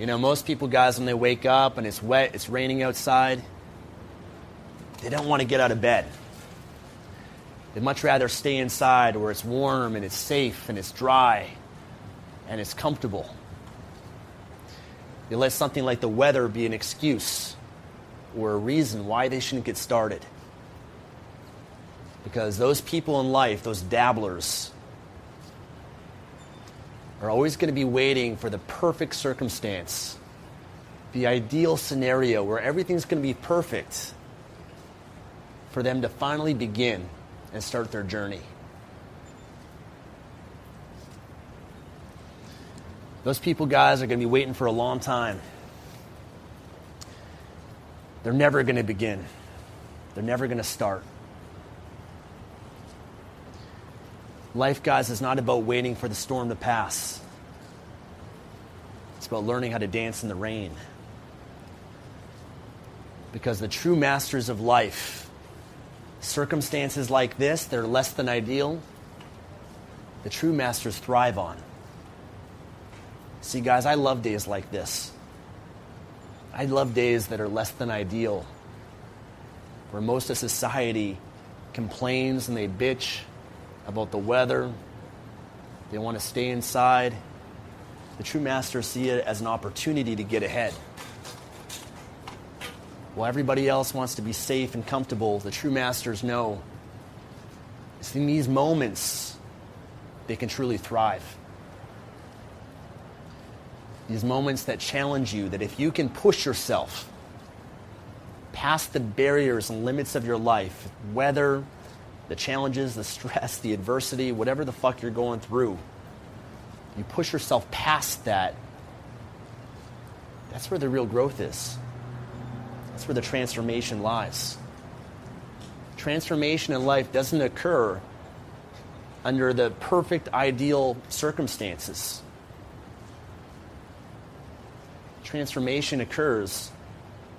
You know, most people, guys, when they wake up and it's wet, it's raining outside, they don't want to get out of bed. They'd much rather stay inside where it's warm and it's safe and it's dry and it's comfortable. They let something like the weather be an excuse or a reason why they shouldn't get started. Because those people in life, those dabblers, are always going to be waiting for the perfect circumstance, the ideal scenario where everything's going to be perfect for them to finally begin and start their journey. Those people, guys, are going to be waiting for a long time. They're never going to begin, they're never going to start. Life, guys, is not about waiting for the storm to pass. It's about learning how to dance in the rain. Because the true masters of life, circumstances like this, they're less than ideal, the true masters thrive on. See, guys, I love days like this. I love days that are less than ideal, where most of society complains and they bitch about the weather. They want to stay inside. The true masters see it as an opportunity to get ahead. While everybody else wants to be safe and comfortable, the true masters know it's in these moments they can truly thrive. These moments that challenge you, that if you can push yourself past the barriers and limits of your life, weather, the challenges, the stress, the adversity, whatever the fuck you're going through, you push yourself past that, that's where the real growth is. That's where the transformation lies. Transformation in life doesn't occur under the perfect, ideal circumstances. Transformation occurs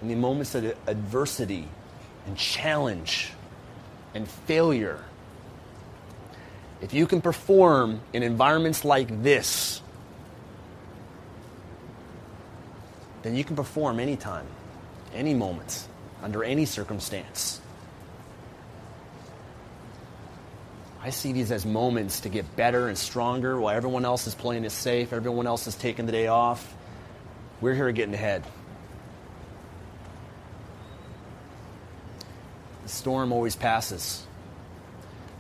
in the moments of adversity and challenge and failure. If you can perform in environments like this, then you can perform anytime, any moment, under any circumstance. I see these as moments to get better and stronger while everyone else is playing it safe, everyone else is taking the day off. We're here getting ahead. Storm always passes,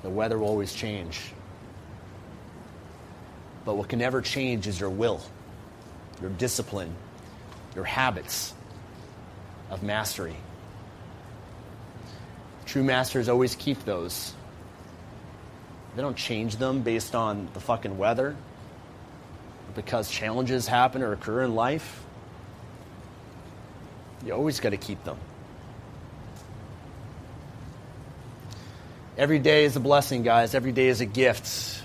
the weather will always change. But what can never change is your will, your discipline, your habits. of mastery. True masters always keep those. They don't change them based on the fucking weather, because challenges happen or occur in life. You always got to keep them. Every day is a blessing, guys. Every day is a gift.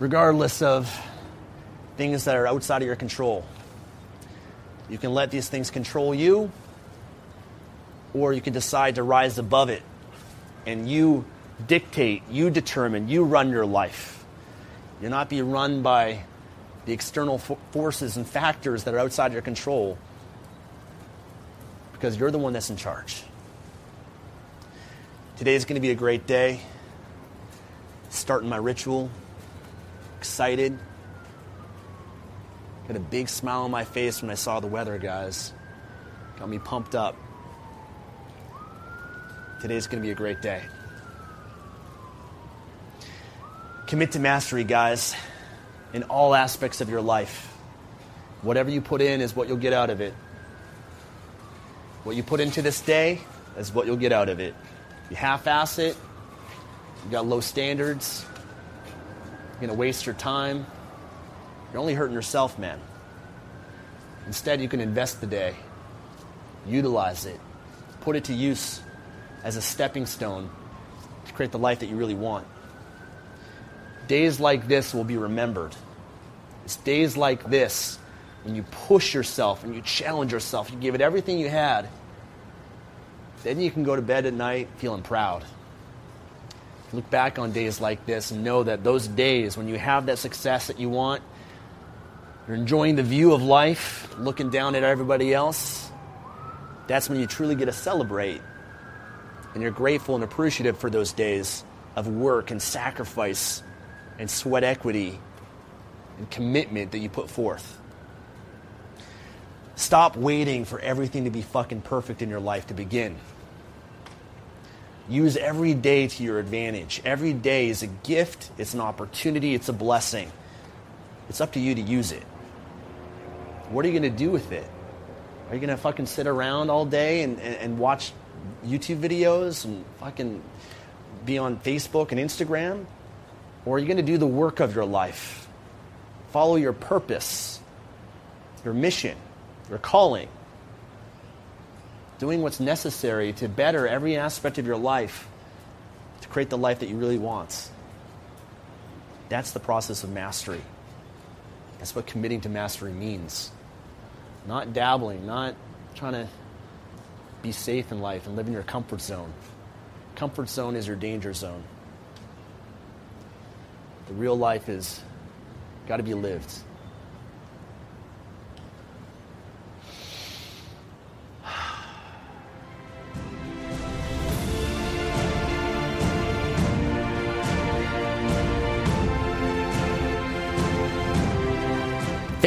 Regardless of things that are outside of your control. You can let these things control you, or you can decide to rise above it and you dictate, you determine, you run your life. You'll not be run by the external forces and factors that are outside your control because you're the one that's in charge. Today is going to be a great day. Starting my ritual. Excited. Got a big smile on my face when I saw the weather, guys. Got me pumped up. Today's going to be a great day. Commit to mastery, guys, in all aspects of your life. Whatever you put in is what you'll get out of it. What you put into this day is what you'll get out of it. You half ass it, you got low standards, you're to waste your time. You're only hurting yourself, man. Instead, you can invest the day, utilize it, put it to use as a stepping stone to create the life that you really want. Days like this will be remembered. It's days like this when you push yourself and you challenge yourself, you give it everything you had, then you can go to bed at night feeling proud. Look back on days like this and know that those days when you have that success that you want, you're enjoying the view of life, looking down at everybody else, that's when you truly get to celebrate. And you're grateful and appreciative for those days of work and sacrifice and sweat equity and commitment that you put forth. Stop waiting for everything to be fucking perfect in your life to begin. Use every day to your advantage. Every day is a gift, it's an opportunity, it's a blessing. It's up to you to use it. What are you going to do with it? Are you going to fucking sit around all day and, and, and watch YouTube videos and fucking be on Facebook and Instagram? Or are you going to do the work of your life? Follow your purpose, your mission, your calling. Doing what's necessary to better every aspect of your life to create the life that you really want. That's the process of mastery. That's what committing to mastery means. Not dabbling, not trying to be safe in life and live in your comfort zone. Comfort zone is your danger zone. The real life is got to be lived.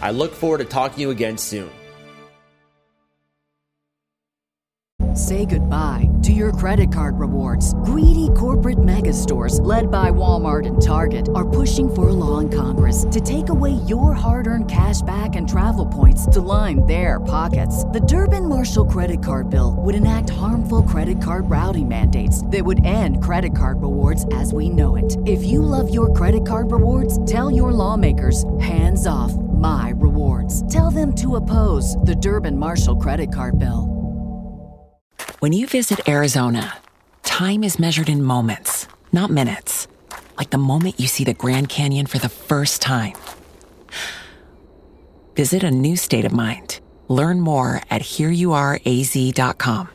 I look forward to talking to you again soon. Say goodbye to your credit card rewards. Greedy corporate mega stores, led by Walmart and Target, are pushing for a law in Congress to take away your hard earned cash back and travel points to line their pockets. The Durbin Marshall credit card bill would enact harmful credit card routing mandates that would end credit card rewards as we know it. If you love your credit card rewards, tell your lawmakers hands off my rewards. Tell them to oppose the Durbin Marshall credit card bill. When you visit Arizona, time is measured in moments, not minutes. Like the moment you see the Grand Canyon for the first time. Visit a new state of mind. Learn more at hereyouareaz.com.